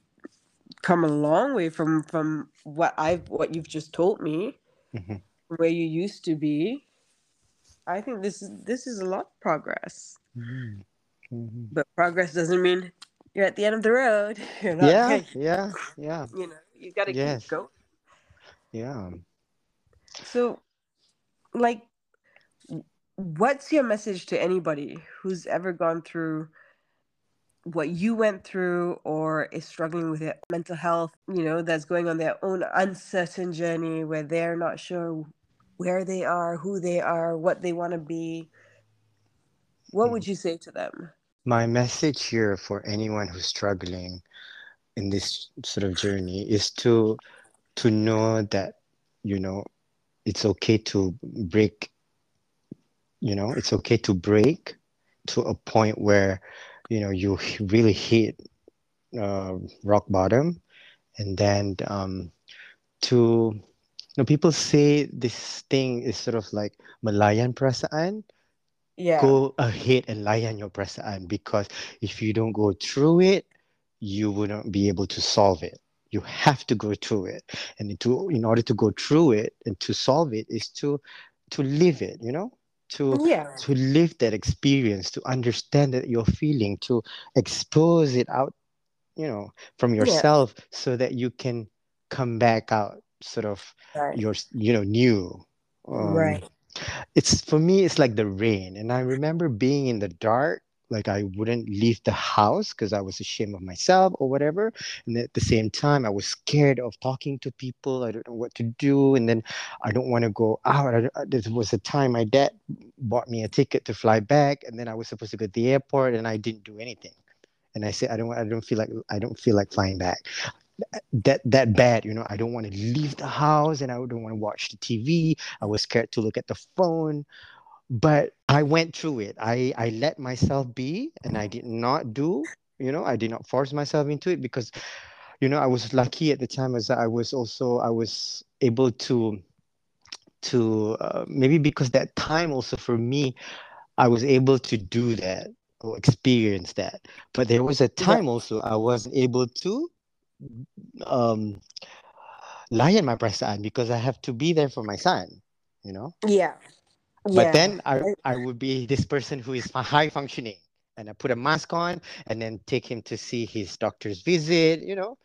come a long way from from what i've what you've just told me Mhm. where you used to be i think this is this is a lot of progress Mhm. Mhm. but progress doesn't mean you're at the end of the road you're not Yeah. okay. Yeah. Yeah. you know you got to Yes. keep going Yeah. So like what's your message to anybody who's ever gone through what you went through or is struggling with it, mental health, you know, that's going on their own uncertain journey where they're not sure where they are, who they are, what they want to be. What would you say to them? My message here for anyone who's struggling in this sort of journey is to to know that you know it's okay to break you know it's okay to break to a point where you know you really hit uh, rock bottom. And then um, to you know people say this thing is sort of like melayan perasaan. Yeah. go ahead and layan your perasaan because if you don't go through it you wouldn't be able to solve it. You have to go through it. And to in order to go through it and to solve it is to to live it you know to Yeah. to live that experience to understand that you're feeling to expose it out you know from Yeah. yourself so that you can come back out sort of Right. your you know new um, Right. it's for me it's like the rain and i remember being in the dark like i wouldn't leave the house because i was ashamed of myself or whatever. And at the same time i was scared of talking to people. I don't know what to do. And then i don't want to go out. I, don't- uh, there was a time my dad bought me a ticket to fly back and then i was supposed to go to the airport and i didn't do anything. And i said i don't i don't feel like i don't feel like flying back. That that bad you know i don't want to leave the house and i don't want to watch the tv i was scared to look at the phone but i went through it. I i let myself be and i did not do you know i did not force myself into it because you know i was lucky at the time as i was also i was able to to uh, maybe because that time also for me i was able to do that or experience that. But there was a time also i wasn't able to um layan my perasaan because i have to be there for my son you know? Yeah. But Yeah. then I, I would be this person who is high functioning and I put a mask on and then take him to see his doctor's visit, you know,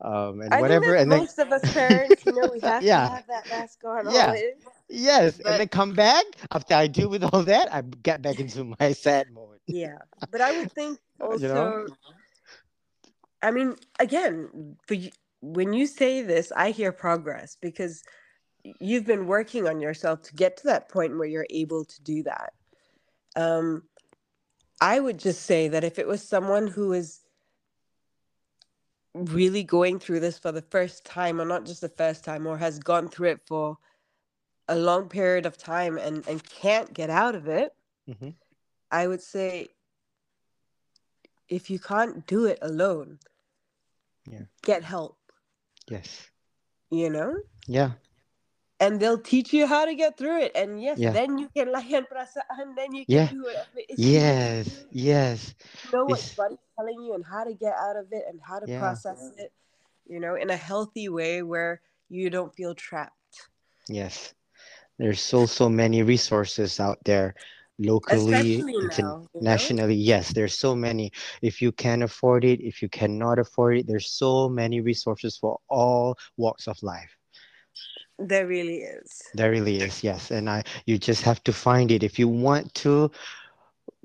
um, and I whatever. And that then, most of us parents, you know, we have Yeah. to have that mask on Yeah. always. yes, But- and then come back after I deal with all that, I get back into my sad mode. Yeah. But I would think also, You know? I mean, again, for you, when you say this, I hear progress because you've been working on yourself to get to that point where you're able to do that. Um, I would just say that if it was someone who is really going through this for the first time, or not just the first time, or has gone through it for a long period of time and, and can't get out of it, Mhm. I would say if you can't do it alone, Yeah. get help, Yes. you know? Yeah. And they'll teach you how to get through it. And yes, Yeah. then you can layan perasaan, then you can Yeah. do whatever it is you need Yes. Yes. know what body's telling you and how to get out of it and how to Yeah. process it, you know, in a healthy way where you don't feel trapped. Yes. There's so so many resources out there locally, now, you know? internationally. Yes, there's so many. If you can afford it, if you cannot afford it, there's so many resources for all walks of life. There really is. There really is, yes. And I you just have to find it. If you want to,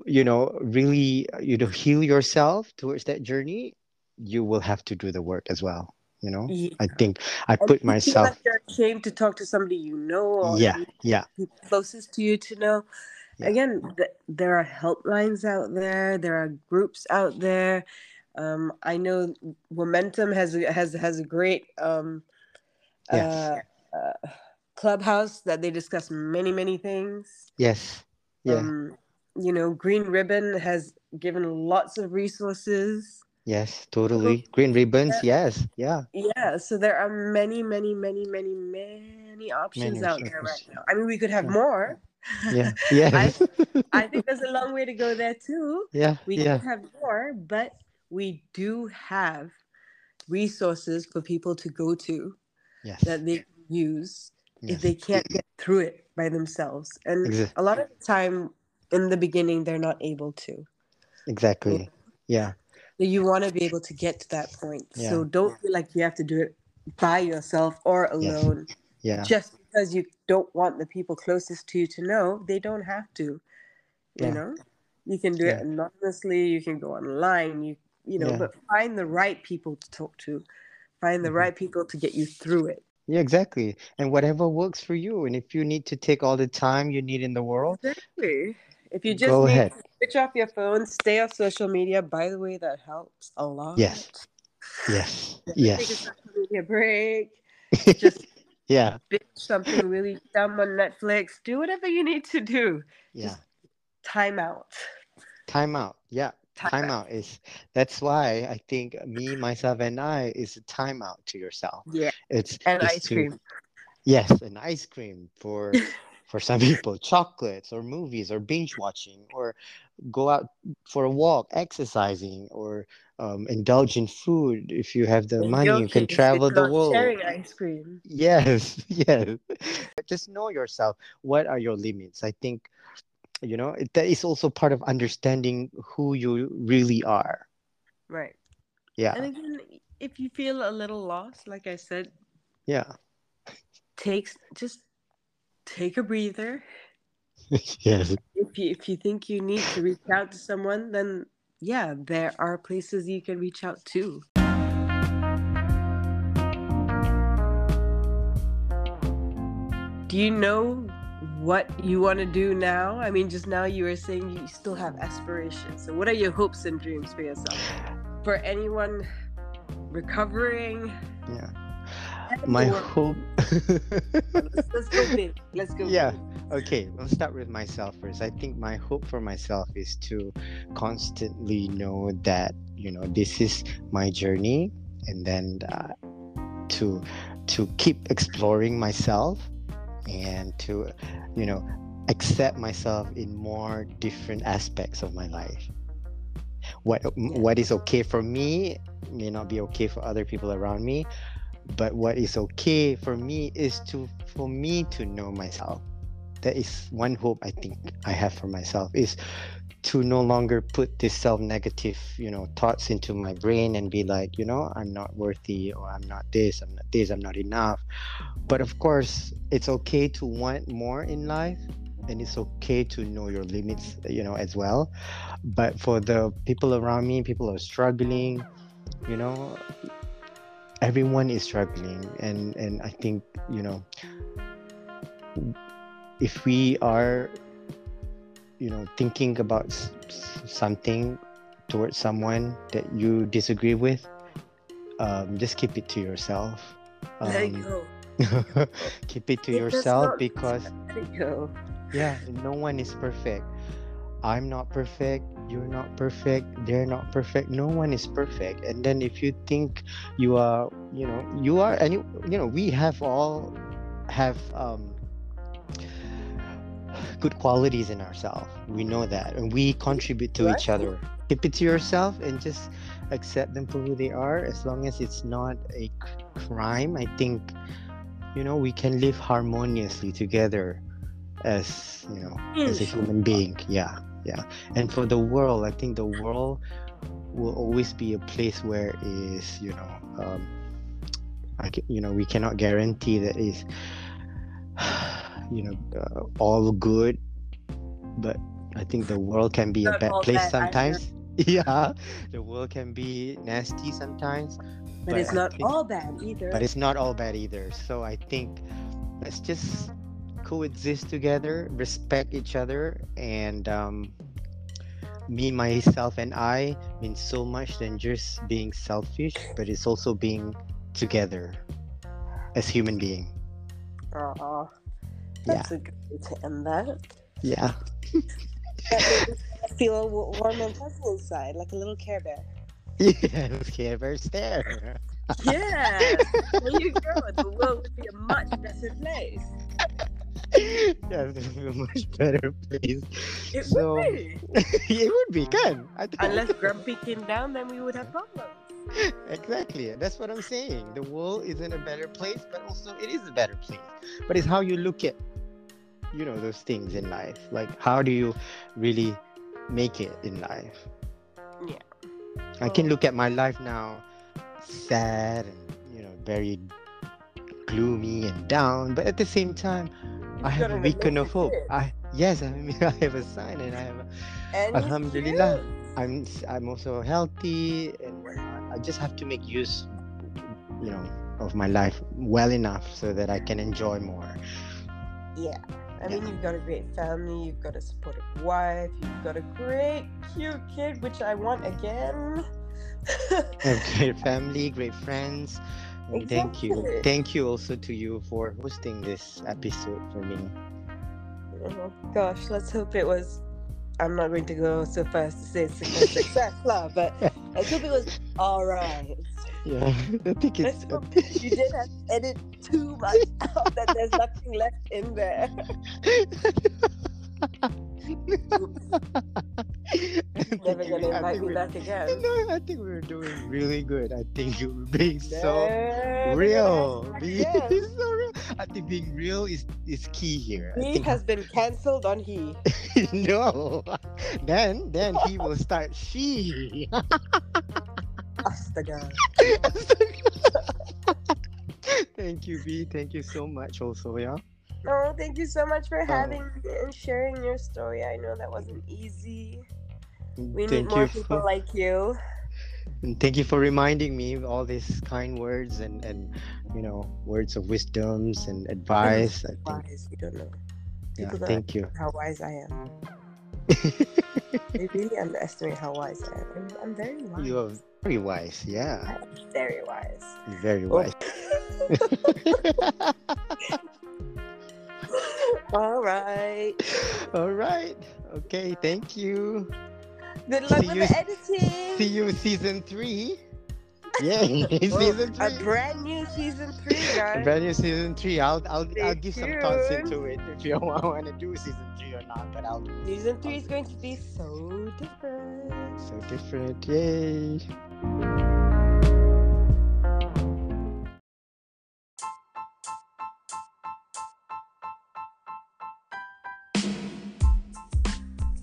you know, really you know heal yourself towards that journey, you will have to do the work as well. You know? Yeah. I think I And put if you feel myself like you're ashamed to talk to somebody you know or yeah, you- yeah, closest to you to know. Yeah. Again, th- there are helplines out there. There are groups out there. Um, I know Momentum has has has a great um, Yes. uh, uh, clubhouse that they discuss many many things. yes. Yeah. Um, you know, Green Ribbon has given lots of resources. Yes, totally. Green ribbons, yes, yeah. Yeah, so there are many, many, many, many, many options Many out there right now. I mean, we could have Yeah. more. Yeah, yes. I think there's a long way to go there too. yeah, We yeah, could have more, but we do have resources for people to go to yes, that they use yes. if they can't get through it by themselves. And Exa- a lot of the time in the beginning, they're not able to. Exactly. Yeah, you want to be able to get to that point. Yeah. So don't feel like you have to do it by yourself or Yes. alone yeah, just because you don't want the people closest to you to know, they don't have to. You Yeah. know, you can do Yeah. it anonymously. You can go online. You you know, Yeah. but find the right people to talk to. Find the Mhm. right people to get you through it. Yeah, exactly. And whatever works for you. And if you need to take all the time you need in the world, Exactly. If you just go need ahead. to switch off your phone, stay off social media. By the way, that helps a lot. Yes. Yes. yes. Take a social media break. Just Yeah. binge something really dumb on Netflix. Do whatever you need to do. Yeah. Just time out. Time out. Yeah. Time Time out. out is that's why I think me, myself, and I is a time out to yourself. Yeah. It's And it's ice to cream. yes, an ice cream for for some people, chocolates or movies or binge watching or go out for a walk, exercising or um, indulge in food. If you have the money, you can travel the world. Sharing ice cream. Yes, yes. Just know yourself. What are your limits? I think, you know, it- that is also part of understanding who you really are. Right. Yeah, And again, if you feel a little lost, like I said, yeah, takes just take a breather. yes, If you if you think you need to reach out to someone, then yeah, there are places you can reach out to. Do you know what you want to do now? I mean, just now you were saying you still have aspirations. So, what are your hopes and dreams for yourself? For anyone recovering, yeah. My hope. let's, let's go big. Let's go. Yeah. big. Okay, let's start with myself first. I think my hope for myself is to constantly know that you know this is my journey, and then uh, to to keep exploring myself, and to you know accept myself in more different aspects of my life. What what is okay for me may not be okay for other people around me, but what is okay for me is to for me to know myself that is one hope i think i have for myself is to no longer put this self-negative you know thoughts into my brain and be like you know i'm not worthy or i'm not this i'm not this i'm not enough. But of course it's okay to want more in life and it's okay to know your limits you know as well. But for the people around me people are struggling you know everyone is struggling. And and i think you know if we are you know thinking about something towards someone that you disagree with um, just keep it to yourself Let it um, go. keep it to It yourself because go. yeah no one is perfect i'm not perfect you're not perfect they're not perfect no one is perfect and then if you think you are you know you are and you, you know we have all have um good qualities in ourselves. We know that. And we contribute to each other. Keep it to yourself and just accept them for who they are as long as it's not a crime. I think you know we can live harmoniously together as you know as a Mm. human being. Yeah yeah. And for the world i think the world will always be a place where is you know um I you know we cannot guarantee that is you know uh, all good but i think the world can be a bad place bad either. sometimes yeah the world can be nasty sometimes But, But it's I not think- all bad either. but it's not all bad either. So I think let's just coexist together, respect each other, and um, me, myself, and I means so much than just being selfish, but it's also being together as human being. Aw, that's a good way to end that. Yeah. I feel warm and fuzzy inside, like a little Care Bear. Yeah. Care Bear stare. Yeah, there you go. The world would be a much better place. yeah, it would be a much better place. It So- would be. it would be, good. I think. Unless Grumpy came down, then we would have problems. exactly that's what i'm saying the world isn't a better place but also it is a better place but it's how you look at you know those things in life like how do you really make it in life Yeah. i can look at my life now sad and you know very gloomy and down, but at the same time, I You've have a beacon of hope. I yes, I mean I have a sign and I have a, And Alhamdulillah. I'm i'm also healthy and. I just have to make use, you know, of my life well enough so that I can enjoy more. Yeah. I mean, you've got a great family, you've got a supportive wife, you've got a great, cute kid, which I want again. Great family, great friends. And thank you. Thank you also to you for hosting this episode for me. Oh, gosh, let's hope it was. I'm not going to go so far as to say it's a success, lah, but I think it was alright. Yeah, I think it's. you didn't have to edit too much out, that there's nothing left in there. Never I gonna invite me we- back again. No, I think we're doing really good. I think you're being so real. Being so real. I think being real is is key here. He has been cancelled on he. no. Then then he will start she. Astaga. Thank you, B. Thank you so much also, yeah. Oh, thank you so much for Oh. having me and sharing your story. I know that wasn't easy. We mm, thank need more people for, like you. And thank you for reminding me of all these kind words and and you know words of wisdoms and advice. I think Wise, you don't know. yeah, People thank you. how wise I am. They really underestimate how wise I am. I'm, I'm very wise. You are very wise, yeah. I'm very wise. Very Oh. wise. All right. All right. Okay. Thank you. Good luck See with you- the editing. See you season three. Yay! Whoa, oh, season A brand new season three, guys. Brand new season three. I'll I'll Stay I'll give some thoughts into it if you want to do season three or not. But I'll Season three is going to be so different. so different. Yay!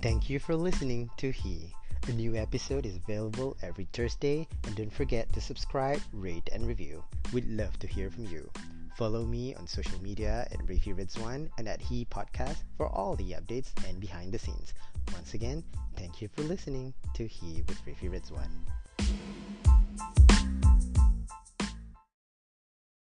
Thank you for listening to He. A new episode is available every Thursday, and don't forget to subscribe, rate, and review. We'd love to hear from you. Follow me on social media at Refie Redzuan and at He Podcast for all the updates and behind the scenes. Once again, thank you for listening to He with Refie Redzuan.